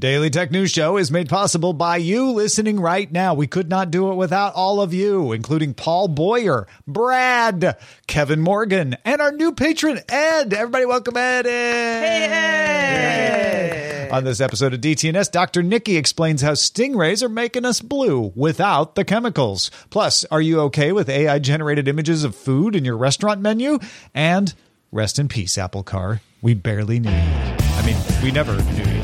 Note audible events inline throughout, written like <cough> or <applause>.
Daily Tech News Show is made possible by you listening right now. We could not do it without all of you, including Paul Boyer, Brad, Kevin Morgan, and our new patron, Ed. Everybody welcome Ed. Hey, Ed. On this episode of DTNS, Dr. Nikki explains how stingrays are making us blue without the chemicals. Plus, are you okay with AI generated images of food in your restaurant menu? And rest in peace, Apple Car. We barely knew you. I mean, we never knew you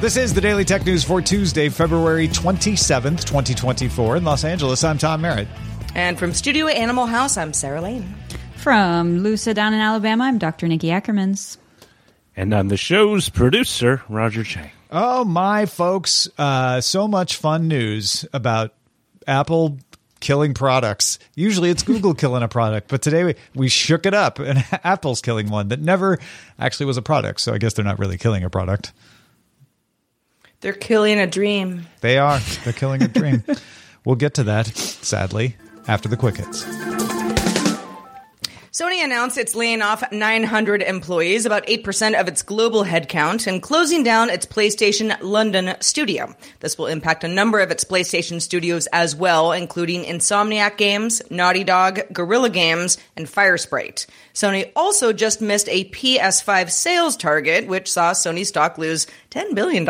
This is the Daily Tech News for Tuesday, February 27th, 2024. In Los Angeles, I'm Tom Merritt. And from Studio Animal House, I'm Sarah Lane. From Lusa down in Alabama, I'm Dr. Nikki Ackermans. And I'm the show's producer, Roger Chang. Oh, my folks. Uh, so much fun news about Apple killing products. Usually it's Google <laughs> killing a product, but today we, we shook it up and <laughs> Apple's killing one that never actually was a product. So I guess they're not really killing a product. They're killing a dream. They are. They're killing a dream. we'll get to that, sadly, after the quick hits. Sony announced it's laying off 900 employees, about 8% of its global headcount, and closing down its PlayStation London studio. This will impact a number of its PlayStation studios as well, including Insomniac Games, Naughty Dog, Guerrilla Games, and Firesprite. Sony also just missed a PS5 sales target, which saw Sony stock lose $10 billion.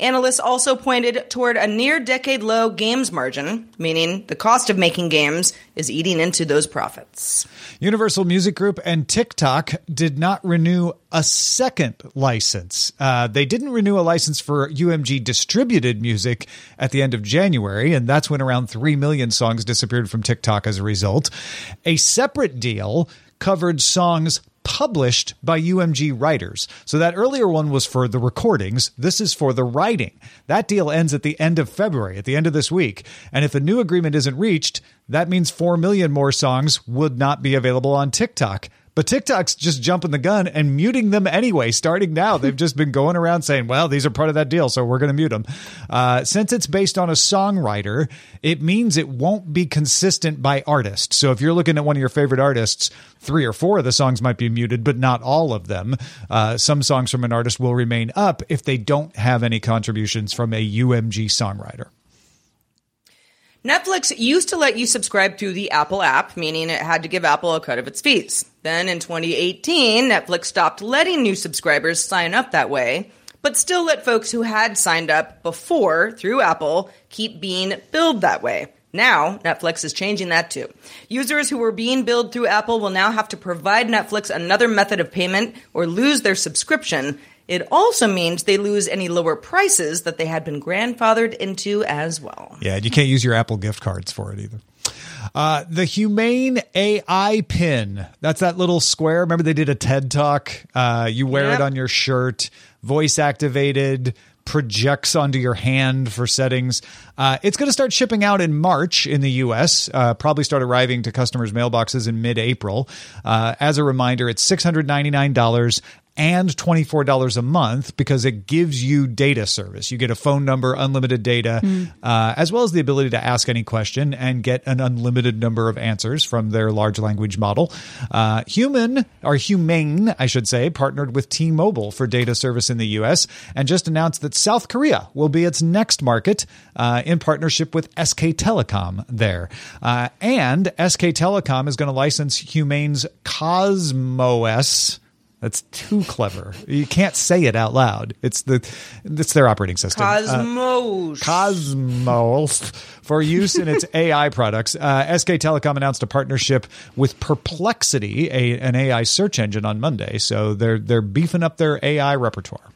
Analysts also pointed toward a near decade low games margin, meaning the cost of making games is eating into those profits. Universal Music Group and TikTok did not renew a second license. Uh, they didn't renew a license for UMG distributed music at the end of January, and that's when around 3 million songs disappeared from TikTok as a result. A separate deal covered songs published by UMG writers. So that earlier one was for the recordings. This is for the writing. That deal ends at the end of February, at the end of this week. And if a new agreement isn't reached, that means 4 million more songs would not be available on TikTok. But TikTok's just jumping the gun and muting them anyway, starting now. They've just been going around saying, well, these are part of that deal, so we're going to mute them. Uh, since it's based on a songwriter, it means it won't be consistent by artist. So if you're looking at one of your favorite artists, three or four of the songs might be muted, but not all of them. Uh, some songs from an artist will remain up if they don't have any contributions from a UMG songwriter. Netflix used to let you subscribe through the Apple app, meaning it had to give Apple a cut of its fees. Then in 2018, Netflix stopped letting new subscribers sign up that way, but still let folks who had signed up before through Apple keep being billed that way. Now, Netflix is changing that too. Users who were being billed through Apple will now have to provide Netflix another method of payment or lose their subscription. It also means they lose any lower prices that they had been grandfathered into as well. Yeah, you can't use your Apple gift cards for it either. Uh, the Humane AI pin. That's that little square. Remember they did a TED talk? Uh, you wear Yep. it on your shirt, voice activated, projects onto your hand for settings. Uh, it's going to start shipping out in March in the US, uh, probably start arriving to customers' mailboxes in mid April. Uh, as a reminder, it's $699 and $24 a month because it gives you data service. You get a phone number, unlimited data, uh, as well as the ability to ask any question and get an unlimited number of answers from their large language model. Uh, Human, or Humane, I should say, partnered with T Mobile for data service in the US and just announced that South Korea will be its next market uh, in partnership with SK Telecom there. Uh, and SK Telecom is going to license Humane's Cosmos. That's too clever. You can't say it out loud. It's the it's their operating system. Uh, Cosmos. Cosmos for use in its <laughs> AI products. Uh, SK Telecom announced a partnership with Perplexity, a, an AI search engine, on Monday. So they're they're beefing up their AI repertoire.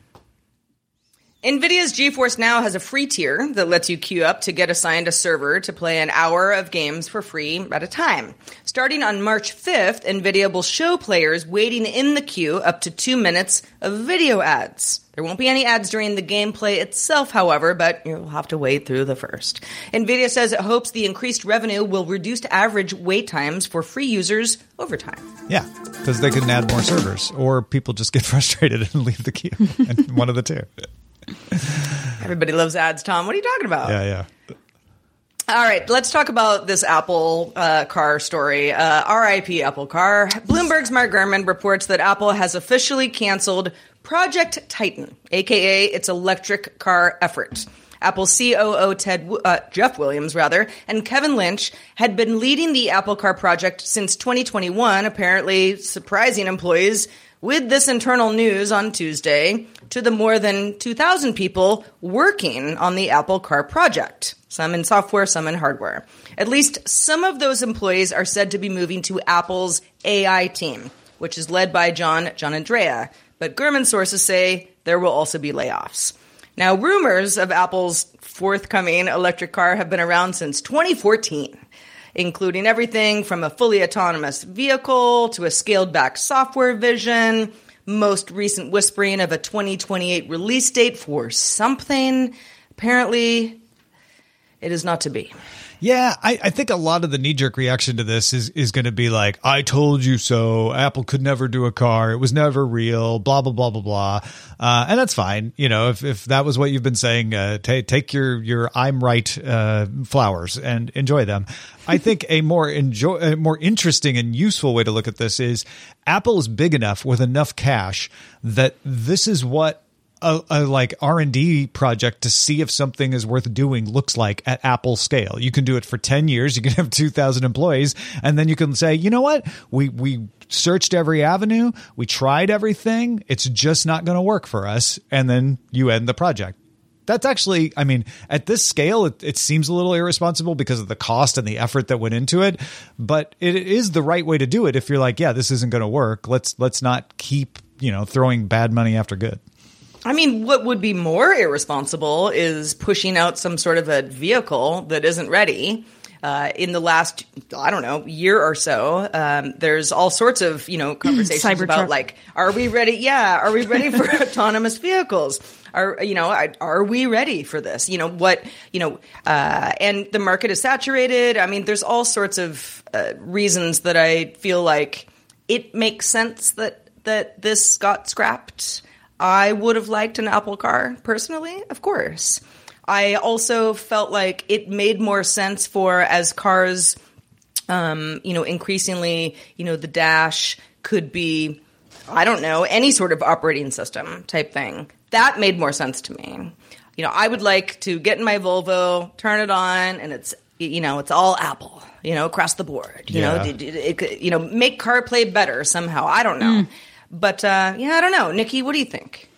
NVIDIA's GeForce Now has a free tier that lets you queue up to get assigned a server to play an hour of games for free at a time. Starting on March 5th, NVIDIA will show players waiting in the queue up to two minutes of video ads. There won't be any ads during the gameplay itself, however, but you'll have to wait through the first. NVIDIA says it hopes the increased revenue will reduce average wait times for free users over time. Yeah, because they can add more servers, or people just get <laughs> frustrated and leave the queue. and one of the two. <laughs> Everybody loves ads, Tom. What are you talking about? Yeah, yeah. All right, let's talk about this Apple uh, car story. Uh, RIP Apple car. Bloomberg's Mark Gurman reports that Apple has officially canceled Project Titan, aka its electric car effort. Apple COO Ted uh, Jeff Williams, rather, and Kevin Lynch had been leading the Apple Car project since 2021, apparently surprising employees with this internal news on Tuesday to the more than 2,000 people working on the Apple Car project, some in software, some in hardware. At least some of those employees are said to be moving to Apple's AI team, which is led by John Giannandrea. But Gurman sources say there will also be layoffs. Now, rumors of Apple's forthcoming electric car have been around since 2014 including everything from a fully autonomous vehicle to a scaled back software vision, most recent whispering of a 2028 release date for something. Apparently, it is not to be. Yeah, I, I think a lot of the knee jerk reaction to this is is going to be like, "I told you so." Apple could never do a car; it was never real. Blah blah blah blah blah, uh, and that's fine. You know, if if that was what you've been saying, uh, take take your your I'm right uh, flowers and enjoy them. I think a more enjoy a more interesting and useful way to look at this is Apple is big enough with enough cash that this is what a, a like R and D project to see if something is worth doing looks like at Apple scale. You can do it for ten years. You can have two thousand employees, and then you can say, you know what, we we searched every avenue, we tried everything. It's just not going to work for us, and then you end the project. That's actually, I mean, at this scale, it, it seems a little irresponsible because of the cost and the effort that went into it. But it is the right way to do it if you're like, yeah, this isn't going to work. Let's let's not keep you know throwing bad money after good. I mean, what would be more irresponsible is pushing out some sort of a vehicle that isn't ready. Uh, in the last, I don't know, year or so, um, there's all sorts of you know <clears throat> conversations about like, are we ready? Yeah, are we ready for <laughs> autonomous vehicles? Are you know, are- are we ready for this? You know what? You know, uh, and the market is saturated. I mean, there's all sorts of uh, reasons that I feel like it makes sense that that this got scrapped. I would have liked an Apple car personally, of course. I also felt like it made more sense for as cars, um, you know, increasingly, you know, the dash could be, I don't know, any sort of operating system type thing. That made more sense to me. You know, I would like to get in my Volvo, turn it on, and it's, you know, it's all Apple, you know, across the board. You know, it, it, it you know, make CarPlay better somehow. I don't know. But uh, yeah, I don't know. Nikki, what do you think?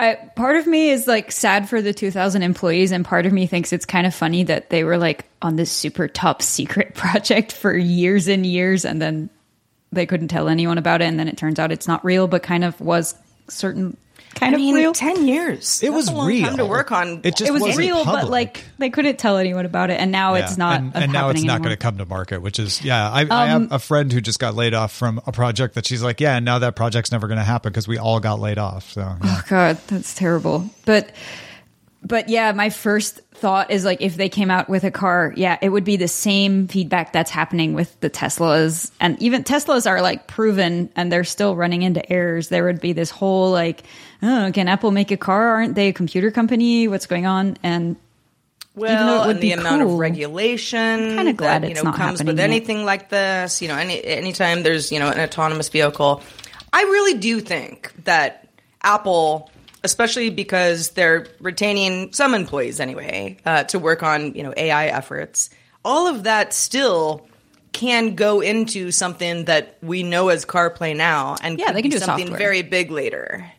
I, part of me is like sad for the 2000 employees and part of me thinks it's kind of funny that they were like on this super top <laughs> secret project for years and years and then they couldn't tell anyone about it and then it turns out it's not real but kind of was certain kind I of mean, real ten years. It That's was a long real. time to work on. It just it was wasn't real public. but like they couldn't tell anyone about it and now it's not and, and now it's happening not going to come to market which is yeah I, I Um, have a friend who just got laid off from a project that she's like yeah now that project's never going to happen because we all got laid off so yeah. Oh god, that's terrible. But but yeah, my first thought is like if they came out with a car, yeah, it would be the same feedback that's happening with the Teslas. And even Teslas are like proven and they're still running into errors. There would be this whole like, oh, can Apple make a car? Aren't they a computer company? What's going on? And well, it would and be the amount of regulation kinda glad that you it's know not comes with yet. anything like this. You know, any anytime there's you know an autonomous vehicle, I really do think that Apple, especially because they're retaining some employees anyway uh, to work on you know AI efforts, all of that still can go into something that we know as CarPlay now, and Yeah, they can do something software. very big later.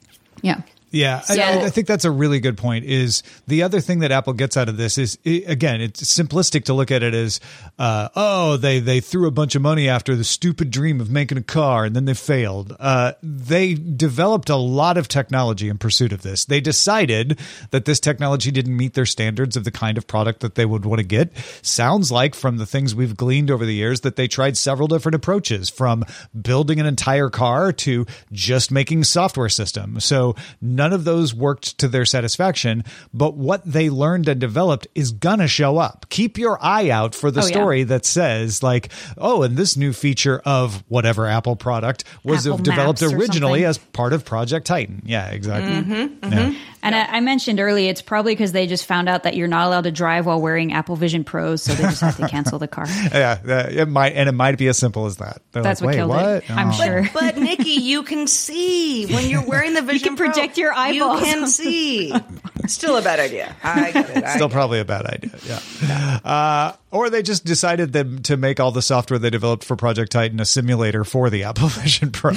yeah. Yeah, I- So- I, I think that's a really good point. Is the other thing that Apple gets out of this is again, it's simplistic to look at it as, uh, oh, they they threw a bunch of money after the stupid dream of making a car and then they failed. Uh, they developed a lot of technology in pursuit of this. They decided that this technology didn't meet their standards of the kind of product that they would want to get. Sounds like from the things we've gleaned over the years that they tried several different approaches from building an entire car to just making software system. So none of those worked to their satisfaction, but what they learned and developed is gonna show up. Keep your eye out for the Oh, yeah. story that says like, oh, and this new feature of whatever Apple product was Apple developed originally something. as part of Project Titan. Yeah, exactly. Mm-hmm, Yeah. And I, I mentioned earlier, it's probably because they just found out that you're not allowed to drive while wearing Apple Vision Pros, so they just have to cancel the car. <laughs> Yeah, uh, it might, and it might be as simple as that. They're That's like, what Wait, killed what? it. I'm Oh. sure. But Nikki, you can see when you're wearing the <laughs> Vision you can project Pro, your eyeballs. You can see. <laughs> Still a bad idea. I get it. I Still get probably a bad idea. Yeah. Uh, or they just decided that to make all the software they developed for Project Titan a simulator for the Apple Vision Pro.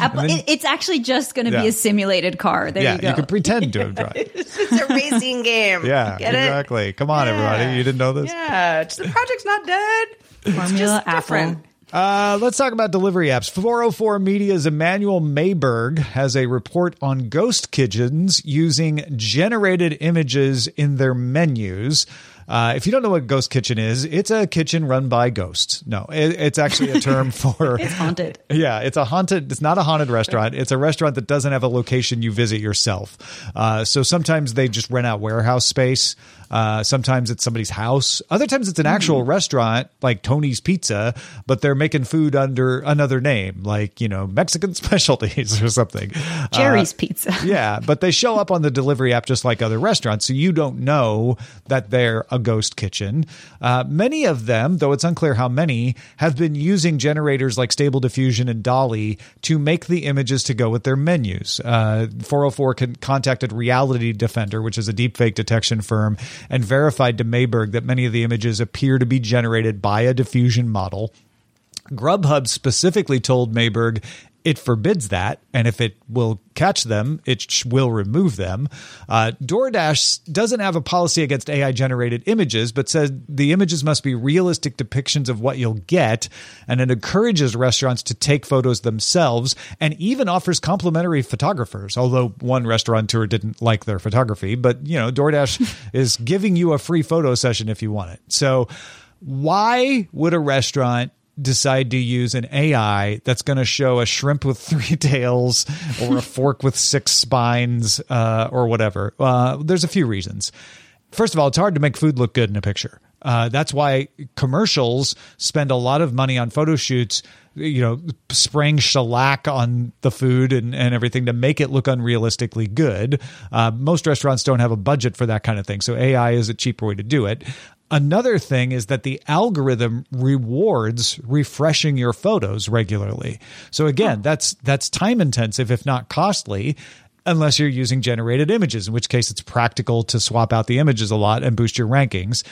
Apple, it, it's actually just going to Yeah. be a simulated car. There yeah, you go. you could pretend to have drive. <laughs> It's a racing game. Yeah, Get it? exactly. Come on, Yeah. everybody. You didn't know this? Yeah. The project's not dead. It's Formula just Apple. different. Uh, let's talk about delivery apps. 404 Media's Emanuel Maiberg has a report on ghost kitchens using generated images in their menus. Uh, if you don't know what Ghost Kitchen is, it's a kitchen run by ghosts. No, it, it's actually a term <laughs> for It's haunted. Yeah, it's a haunted. It's not a haunted restaurant. It's a restaurant that doesn't have a location you visit yourself. Uh, so sometimes they just rent out warehouse space. Uh, sometimes it's somebody's house. Other times it's an actual restaurant like Tony's Pizza, but they're making food under another name, like you know Mexican <laughs> specialties or something. Jerry's Uh, Pizza. <laughs> yeah, but they show up on the delivery app just like other restaurants, so you don't know that they're a ghost kitchen. Uh, many of them, though it's unclear how many, have been using generators like Stable Diffusion and DALL-E to make the images to go with their menus. Uh, 404 con- contacted Reality Defender, which is a deepfake detection firm, and verified to Maiberg that many of the images appear to be generated by a diffusion model. Grubhub specifically told Maiberg it forbids that, and if it will catch them, it sh- will remove them. Uh, DoorDash doesn't have a policy against AI generated images, but says the images must be realistic depictions of what you'll get, and it encourages restaurants to take photos themselves and even offers complimentary photographers. Although one restaurateur didn't like their photography, but you know, DoorDash <laughs> is giving you a free photo session if you want it. So, why would a restaurant decide to use an AI that's going to show a shrimp with <laughs> three tails or a fork with six spines uh, or whatever? Uh, there's a few reasons. First of all, it's hard to make food look good in a picture. Uh, that's why commercials spend a lot of money on photo shoots, you know, spraying shellac on the food and, and everything to make it look unrealistically good. Uh, most restaurants don't have a budget for that kind of thing. So AI is a cheaper way to do it. Another thing is that the algorithm rewards refreshing your photos regularly. So again, that's that's time intensive if not costly unless you're using generated images, in which case it's practical to swap out the images a lot and boost your rankings.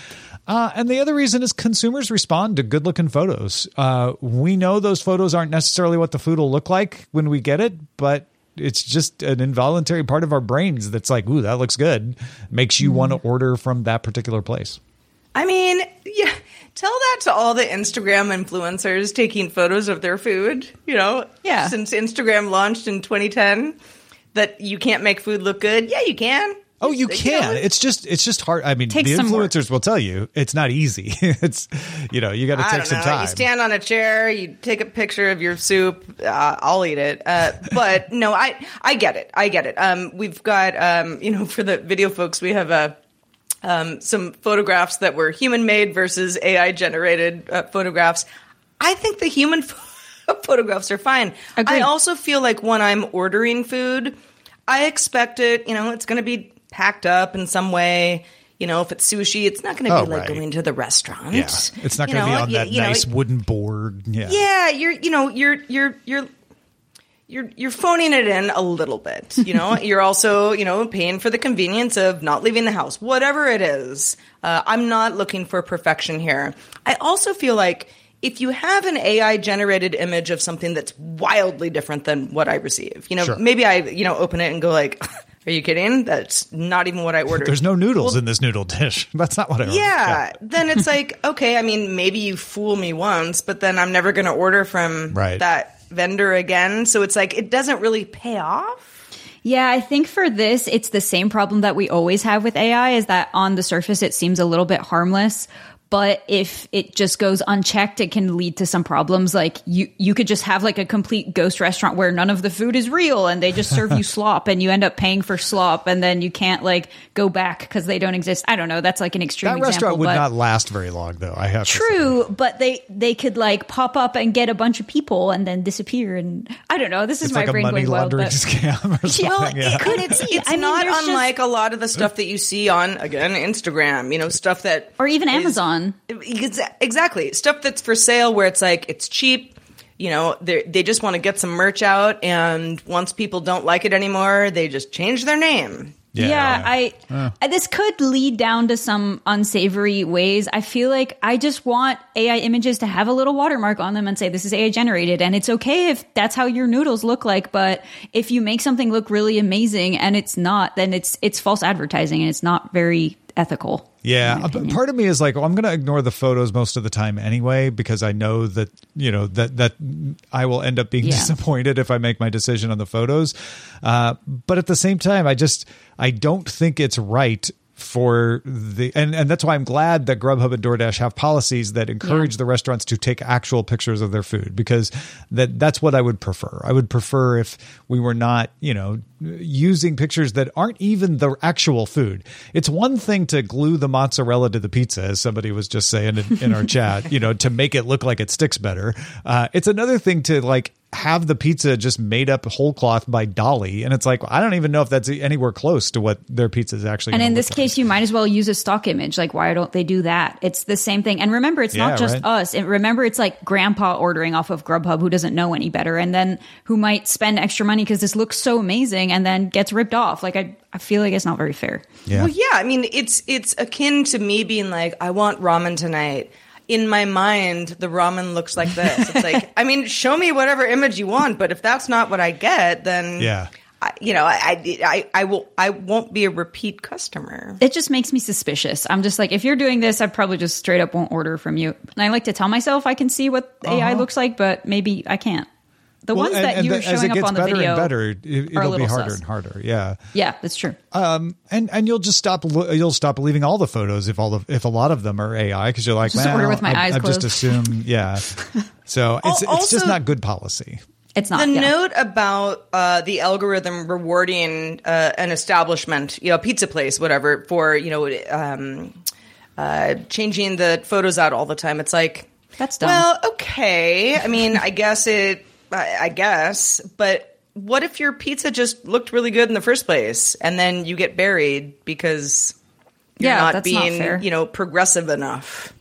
Uh, and the other reason is consumers respond to good looking photos. Uh, we know those photos aren't necessarily what the food will look like when we get it, but it's just an involuntary part of our brains that's like, ooh, that looks good. Makes you want to order from that particular place. I mean, yeah. Tell that to all the Instagram influencers taking photos of their food. You know, Yeah. Since Instagram launched in 2010, that you can't make food look good. Yeah, you can. Oh, you You can. know, it's just it's just hard. I mean, the influencers will tell you it's not easy. <laughs> it's you know you got to take some know. time. You stand on a chair, you take a picture of your soup. Uh, I'll eat it. Uh, <laughs> but no, I I get it. I get it. Um, we've got um, you know, for the video folks, we have a. Um, some photographs that were human made versus AI generated uh, photographs. I think the human <laughs> photographs are fine. Agreed. I also feel like when I'm ordering food, I expect it, you know, it's going to be packed up in some way. You know, if it's sushi, it's not going to Oh, be like right. going to the restaurant. yeah, it's not going to be on you- that you know, nice wooden board. Yeah, yeah, you're you know you're you're you're you're you're phoning it in a little bit. You know, <laughs> you're also you know paying for the convenience of not leaving the house, whatever it is. Uh, I'm not looking for perfection here. I also feel like if you have an AI generated image of something that's wildly different than what I receive, you know, Sure. maybe I you know open it and go like. <laughs> Are you kidding? That's not even what I ordered. There's no noodles in this noodle dish. <laughs> That's not what I ordered. Yeah, then it's like, okay, I mean, maybe you fool me once, but then I'm never going to order from Right. that vendor again. So it's like, it doesn't really pay off. Yeah, I think for this, it's the same problem that we always have with AI is that on the surface, it seems a little bit harmless. But if it just goes unchecked, it can lead to some problems. Like you, you could just have like a complete ghost restaurant where none of the food is real and they just serve you <laughs> slop and you end up paying for slop and then you can't like go back because they don't exist. I don't know. That's like an extreme That example. restaurant would but- not last very long, though. I have to say. True, but they they could like pop up and get a bunch of people and then disappear and I don't know. This is It's my like a brain money going wild. laundering but- <laughs> scam or <laughs> something. Well, yeah. it, and it's, it's I mean, not there's just- unlike a lot of the stuff that you see on, again, Instagram, you know, stuff that. or even is- Amazon. Exa- Exactly. Stuff that's for sale where it's like, it's cheap. You know, they they just want to get some merch out, and once people don't like it anymore, they just change their name. Yeah, I I- this could lead down to some unsavory ways. I feel like I just want AI images to have a little watermark on them and say this is AI generated and it's okay if that's how your noodles look like, but if you make something look really amazing and it's not, then it's it's false advertising and it's not very ethical. Yeah, in my but opinion. part of me is like, well, I'm going to ignore the photos most of the time anyway because I know that you know that that I will end up being Yeah. disappointed if I make my decision on the photos. Uh, but at the same time, I just I don't think it's right for the and and that's why I'm glad that Grubhub and DoorDash have policies that encourage Yeah. the restaurants to take actual pictures of their food because that that's what I would prefer. I would prefer if we were not, you know, using pictures that aren't even the actual food. It's one thing to glue the mozzarella to the pizza, as somebody was just saying in, in our <laughs> chat, you know, to make it look like it sticks better. Uh, it's another thing to like have the pizza just made up whole cloth by DALL-E, and it's like I don't even know if that's anywhere close to what their pizza is actually. And in this like. case, you might as well use a stock image. Like, why don't they do that? It's the same thing. And remember, it's Yeah, not just right. us. And remember, it's like grandpa ordering off of Grubhub who doesn't know any better and then who might spend extra money because this looks so amazing and then gets ripped off. Like, I, I feel like it's not very fair. yeah. Well, yeah. I mean, it's it's akin to me being like, I want ramen tonight. In my mind, the ramen looks like this. It's <laughs> like, I mean, show me whatever image you want, but if that's not what I get, then Yeah. I, you know, I, I I I will I won't be a repeat customer. It just makes me suspicious. I'm just like, if you're doing this, I probably just straight up won't order from you. And I like to tell myself I can see what AI uh-huh. looks like, but maybe I can't. The. Well, ones and- that and you were the- as showing it gets up on the better video and better, it, are a it'll be harder sus. and harder. Yeah. Yeah, that's true. Um, and and you'll just stop lo- you'll stop believing all the photos if all the if a lot of them are AI because you're like, Just well, order with my I, eyes I've just assume, yeah. <laughs> So it's Al- it's just not good policy. It's not. the yeah. note about uh, the algorithm rewarding uh, an establishment, you know, pizza place, whatever, for you know, um, uh, changing the photos out all the time. It's like That's dumb. Well, okay. I mean, I guess it. I, I guess, but what if your pizza just looked really good in the first place, and then you get buried because you're Yeah, not that's not being, you know, progressive enough?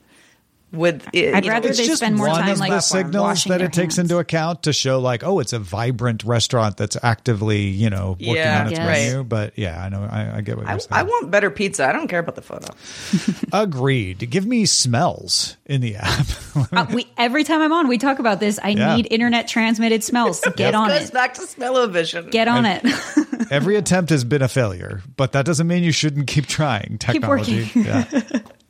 With it, I'd know, rather It's they just spend more one time, of like, the signals washing that it takes hands. into account to show like, oh, it's a vibrant restaurant that's actively, you know, working Yeah, on its Yes. menu. But yeah, I know, I, I get what I, you're saying. I want better pizza. I don't care about the photo. <laughs> <laughs> Agreed. Give me smells in the app. Uh, we every time I'm on, we talk about this. I Yeah. need internet transmitted smells. <laughs> Get on Goes it. back to smell-o-vision. Get on it. Every attempt has been a failure, but that doesn't mean you shouldn't keep trying technology. working. yeah.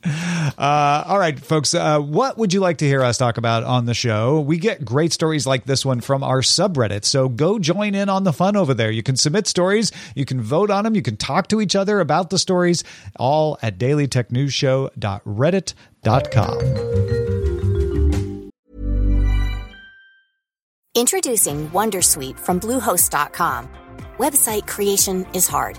Uh, all right, folks. Uh, what would you like to hear us talk about on the show? We get great stories like this one from our subreddit. So go join in on the fun over there. You can submit stories, you can vote on them, you can talk to each other about the stories, all at dailytechnewsshow.reddit.com. Introducing Wondersuite from Bluehost.com. Website creation is hard,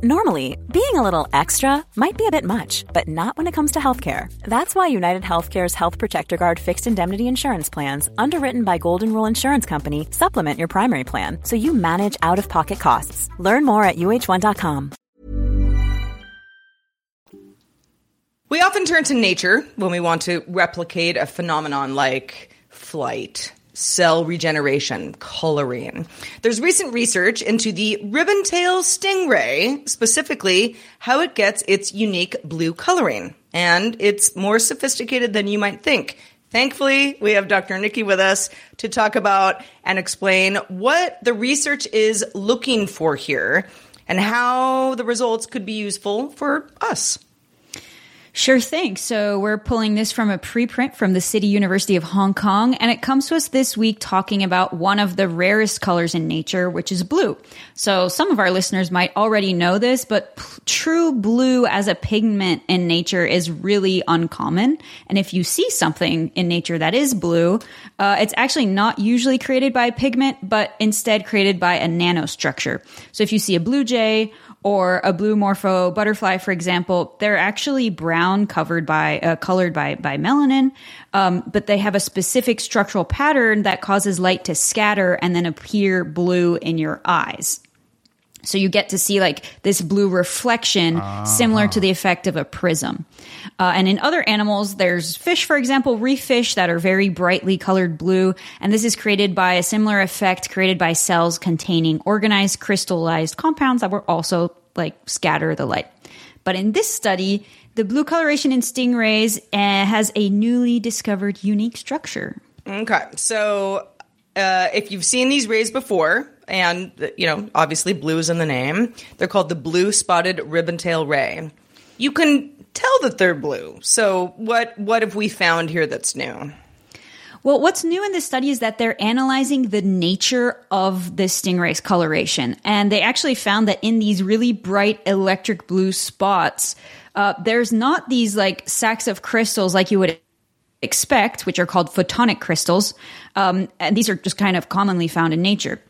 Normally, being a little extra might be a bit much, but not when it comes to healthcare. That's why United Healthcare's Health Protector Guard fixed indemnity insurance plans, underwritten by Golden Rule Insurance Company, supplement your primary plan so you manage out of pocket costs. Learn more at uh1.com. We often turn to nature when we want to replicate a phenomenon like flight, cell regeneration, coloring. There's recent research into the ribbon-tail stingray, specifically how it gets its unique blue coloring. And it's more sophisticated than you might think. Thankfully, we have Dr. Nikki with us to talk about and explain what the research is looking for here and how the results could be useful for us. Sure thing. So we're pulling this from a preprint from the City University of Hong Kong, and it comes to us this week talking about one of the rarest colors in nature, which is blue. So some of our listeners might already know this, but p- true blue as a pigment in nature is really uncommon. And if you see something in nature that is blue, uh, it's actually not usually created by a pigment, but instead created by a nanostructure. So if you see a blue jay or a blue morpho butterfly, for example, they're actually brown covered by uh, colored by by melanin, um, but they have a specific structural pattern that causes light to scatter and then appear blue in your eyes. So you get to see like this blue reflection, similar to the effect of a prism. Uh, and in other animals, there's fish, for example, reef fish that are very brightly colored blue. And this is created by a similar effect created by cells containing organized crystallized compounds that will also like scatter the light. But in this study, the blue coloration in stingrays uh, has a newly discovered unique structure. Okay, so uh, if you've seen these rays before, and you know, obviously blue is in the name, they're called the blue spotted ribbon-tail ray. You can tell that they're blue. So what what have we found here that's new? Well, what's new in this study is that they're analyzing the nature of the stingray's coloration. And they actually found that in these really bright electric blue spots, uh, there's not these like sacks of crystals like you would expect, which are called photonic crystals. Um, and these are just kind of commonly found in nature.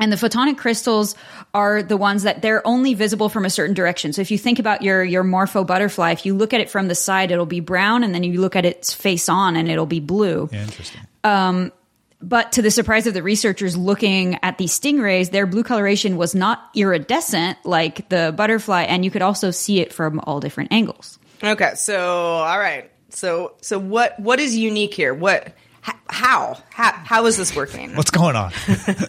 And the photonic crystals are the ones that they're only visible from a certain direction. So if you think about your your morpho butterfly, if you look at it from the side, it'll be brown, and then you look at its face on, and it'll be blue. Yeah, interesting. Um, but to the surprise of the researchers looking at these stingrays, their blue coloration was not iridescent like the butterfly, and you could also see it from all different angles. Okay, so all right, so so what what is unique here? What h- how how how is this working? <laughs> What's going on? <laughs>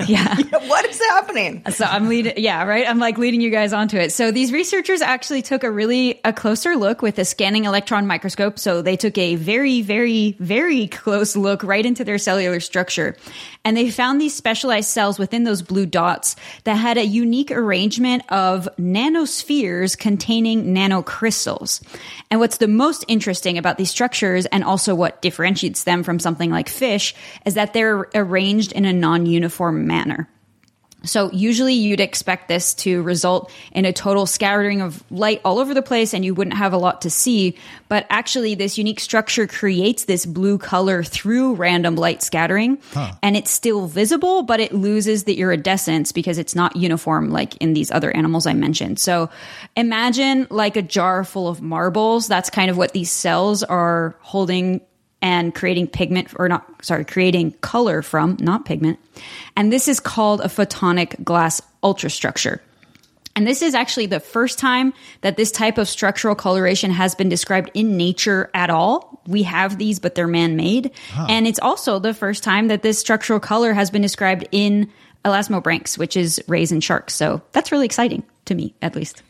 Yeah. <laughs> what is happening? So I'm leading, yeah, right. I'm like leading you guys onto it. So these researchers actually took a really a closer look with a scanning electron microscope. So they took a very, very, very close look right into their cellular structure, and they found these specialized cells within those blue dots that had a unique arrangement of nanospheres containing nanocrystals. And what's the most interesting about these structures, and also what differentiates them from something like fish, is that they're arranged in a non-uniform manner. So usually you'd expect this to result in a total scattering of light all over the place and you wouldn't have a lot to see. But actually this unique structure creates this blue color through random light scattering and it's still visible, but it loses the iridescence because it's not uniform like in these other animals I mentioned. So imagine like a jar full of marbles. That's kind of what these cells are holding and creating pigment or not sorry creating color from not pigment and this is called a photonic glass ultrastructure and this is actually the first time that this type of structural coloration has been described in nature at all. We have these, but they're man made. And it's also the first time that this structural color has been described in elasmobranchs, which is rays and sharks. So that's really exciting to me, at least.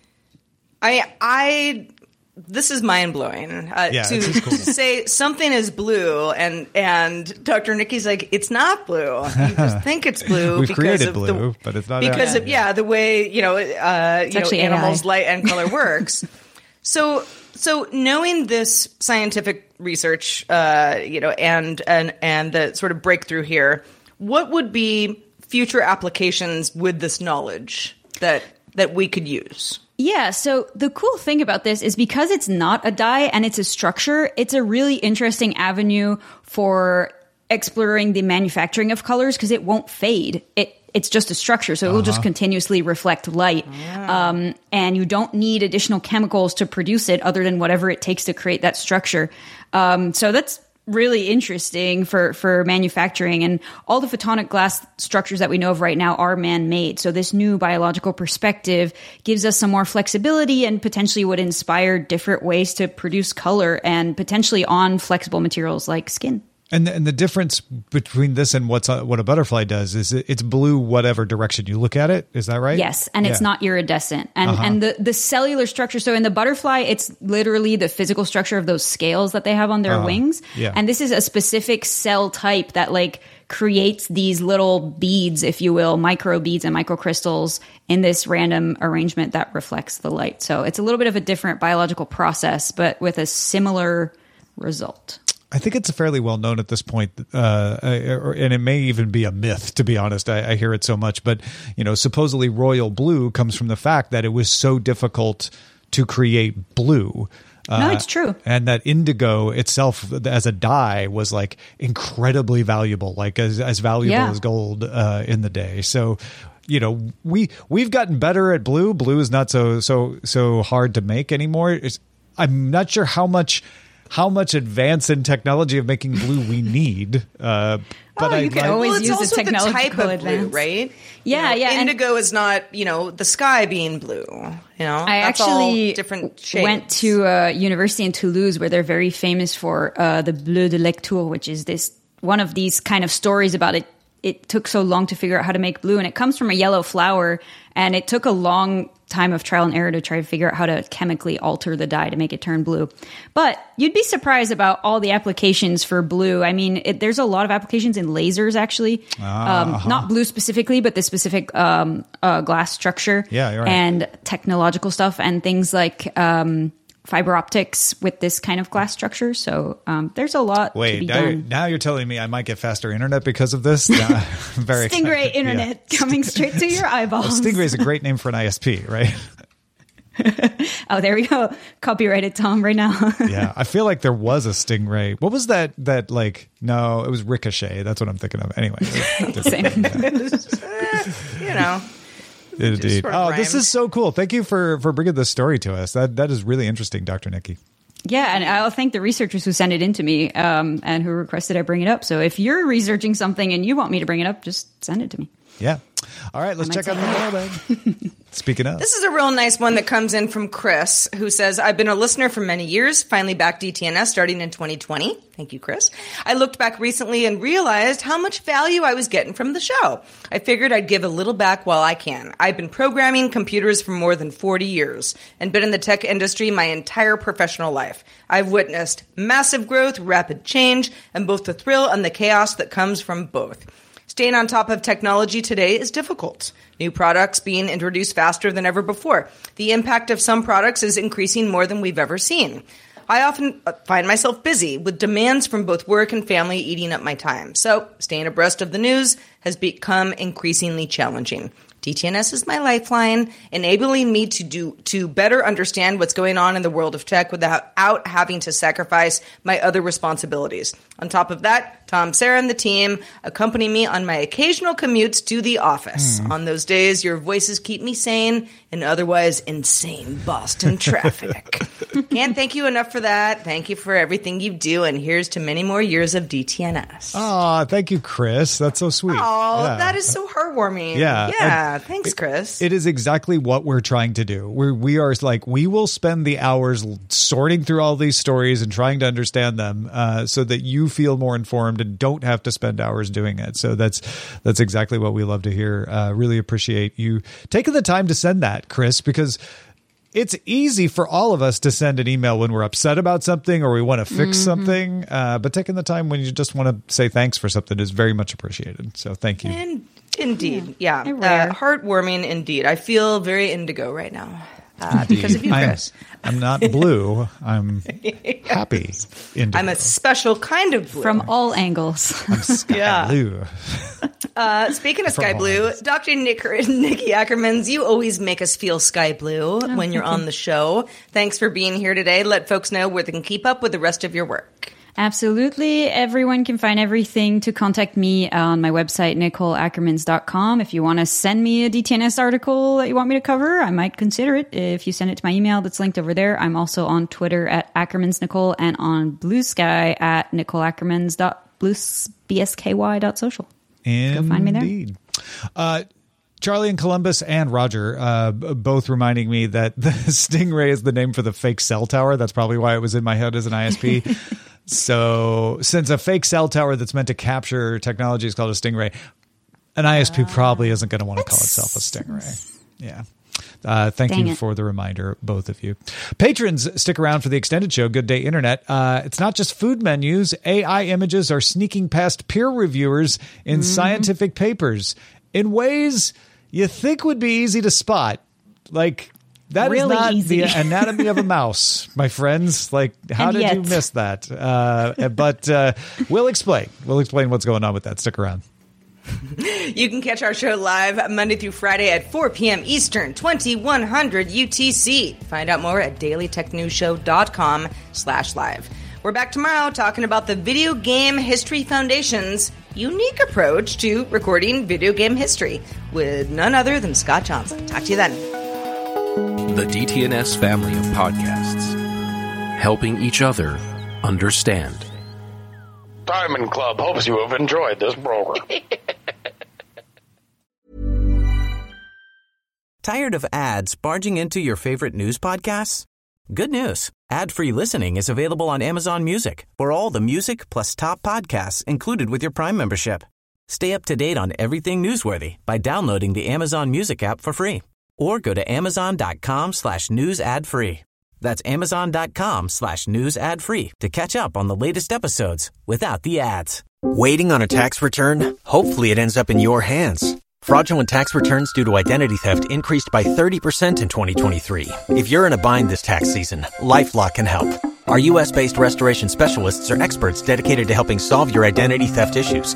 I I this is mind blowing uh, Yeah, to, cool. to <laughs> say something is blue and and Dr. Nikki's like it's not blue. You just <laughs> think it's blue We've because created of blue, the, but it's not because of yet. yeah the way you know uh, you know animals AI. light and color <laughs> works. so so knowing this scientific research, uh, you know, and and and the sort of breakthrough here, what would be future applications with this knowledge that that we could use? Yeah, so the cool thing about this is because it's not a dye and it's a structure, it's a really interesting avenue for exploring the manufacturing of colors because it won't fade. It it's just a structure, so it will just continuously reflect light, um, and you don't need additional chemicals to produce it other than whatever it takes to create that structure. Um, so that's really interesting for for manufacturing. And all the photonic glass structures that we know of right now are man-made. So this new biological perspective gives us some more flexibility and potentially would inspire different ways to produce color and potentially on flexible materials like skin And the, and the difference between this and what's uh, what a butterfly does is it, it's blue whatever direction you look at it. Is that right? Yes, and it's not iridescent. And and the the cellular structure. So in the butterfly, it's literally the physical structure of those scales that they have on their wings. Yeah. And this is a specific cell type that like creates these little beads, if you will, micro beads and microcrystals in this random arrangement that reflects the light. So it's a little bit of a different biological process, but with a similar result. I think it's fairly well known at this point, uh, and it may even be a myth. To be honest, I, I hear it so much, but you know, supposedly royal blue comes from the fact that it was so difficult to create blue. No, it's true. and that indigo itself as a dye was like incredibly valuable, like as as valuable Yeah. as gold uh, in the day. So, you know, we we've gotten better at blue. Blue is not so so so hard to make anymore. It's, I'm not sure how much how much advance in technology of making blue we need. Uh, but Oh, I you can like- always well, use the also the, type technological of blue, right? Yeah, You know, yeah, Indigo is not, you know, the sky being blue. You know, I That's all actually different shades. went to a university in Toulouse where they're very famous for uh, the Bleu de Lectoure, which is this one of these kind of stories about it. It took so long to figure out how to make blue, and it comes from a yellow flower, and it took a long time of trial and error to try to figure out how to chemically alter the dye to make it turn blue. But you'd be surprised about all the applications for blue. I mean, it, there's a lot of applications in lasers, actually. Ah, um, uh-huh. Not blue specifically, but the specific um, uh, glass structure Yeah, right. and technological stuff and things like um, fiber optics with this kind of glass structure. So um, there's a lot to Wait, be now you're, now you're telling me I might get faster internet because of this? Nah, <laughs> very Stingray excited. internet Yeah. coming straight to your eyeballs. Stingray is a great name for an ISP, right? <laughs> Oh, there we go. Copyrighted Tom right now. <laughs> yeah, I feel like there was a Stingray. What was that? That like no, it was Ricochet. That's what I'm thinking of. Anyway, Same. you know, indeed. sort of Oh, this is so cool. Thank you for for bringing this story to us. That that is really interesting, Doctor Nikki. Yeah, and I'll thank the researchers who sent it in to me um, and who requested I bring it up. So if you're researching something and you want me to bring it up, just send it to me. Yeah. All right, let's check out the say mailbag. <laughs> Speaking of, This is a real nice one that comes in from Chris, who says, I've been a listener for many years, finally back DTNS starting in 2020. Thank you, Chris. I looked back recently and realized how much value I was getting from the show. I figured I'd give a little back while I can. I've been programming computers for more than 40 years and been in the tech industry my entire professional life. I've witnessed massive growth, rapid change, and both the thrill and the chaos that comes from both. Staying on top of technology today is difficult. New products being introduced faster than ever before. The impact of some products is increasing more than we've ever seen. I often uh, find myself busy with demands from both work and family eating up my time. So, staying abreast of the news has become increasingly challenging. DTNS is my lifeline, enabling me to do to better understand what's going on in the world of tech without out having to sacrifice my other responsibilities. On top of that, Tom, Sarah, and the team accompany me on my occasional commutes to the office. Hmm. On those days, your voices keep me sane in otherwise insane Boston traffic. <laughs> Can't thank you enough for that. Thank you for everything you do, and here's to many more years of DTNS. Aw, thank you, Chris. That's so sweet. Oh, Yeah. that is so heartwarming. Yeah. Yeah. Thanks, Chris. It is exactly what we're trying to do. We're, we are like, we will spend the hours sorting through all these stories and trying to understand them uh, so that you feel more informed and don't have to spend hours doing it. So that's, that's exactly what we love to hear. Uh, really appreciate you taking the time to send that, Chris, because it's easy for all of us to send an email when we're upset about something or we want to fix something. Uh, but taking the time when you just want to say thanks for something is very much appreciated. So thank you. In, indeed. Yeah. They're Uh, heartwarming indeed. I feel very indigo right now uh, because of you, I'm, I'm not blue. I'm <laughs> happy. Indigo. I'm a special kind of blue. From all angles. I'm sky yeah. blue. <laughs> Uh, speaking of sky all blue, Dr. Nick, <laughs> Nikki Ackermans, you always make us feel sky blue Oh, when you're on the show. Thanks for being here today. Let folks know where they can keep up with the rest of your work. Absolutely. Everyone can find everything to contact me on my website, nicoleackermans.com. If you want to send me a DTNS article that you want me to cover, I might consider it. If you send it to my email that's linked over there, I'm also on Twitter at Ackermans Nicole and on Blue Sky at nicoleackermans.bluesbsky.social. Indeed. Go find me there. Uh, Charlie and Columbus and Roger uh, both reminding me that <laughs> the Stingray is the name for the fake cell tower. That's probably why it was in my head as an ISP. <laughs> so, since a fake cell tower that's meant to capture technology is called a Stingray, an ISP probably isn't going to want to call itself a Stingray. Yeah. Uh, thank Dang you it. for the reminder, both of you. Patrons, stick around for the extended show, Good Day Internet. Uh, it's not just food menus. AI images are sneaking past peer reviewers in Mm-hmm. scientific papers in ways you think would be easy to spot. Like, that is Really not easy. the anatomy of a mouse, my friends. Like, how And did you miss that? Uh, but uh, we'll explain. We'll explain what's going on with that. Stick around. You can catch our show live Monday through Friday at 4 p.m. Eastern, 2100 UTC. Find out more at dailytechnewsshow.com slash live. We're back tomorrow talking about the Video Game History Foundation's unique approach to recording video game history with none other than Scott Johnson. Talk to you then. The DTNS family of podcasts, helping each other understand. Diamond Club hopes you have enjoyed this program. <laughs> Tired of ads barging into your favorite news podcasts? Good news. Ad-free listening is available on Amazon Music for all the music plus top podcasts included with your Prime membership. Stay up to date on everything newsworthy by downloading the Amazon Music app for free or go to amazon.com slash news ad free. That's amazon.com slash news ad free to catch up on the latest episodes without the ads. Waiting on a tax return? Hopefully, it ends up in your hands. Fraudulent tax returns due to identity theft increased by 30% in 2023. If you're in a bind this tax season, LifeLock can help. Our U.S. based restoration specialists are experts dedicated to helping solve your identity theft issues.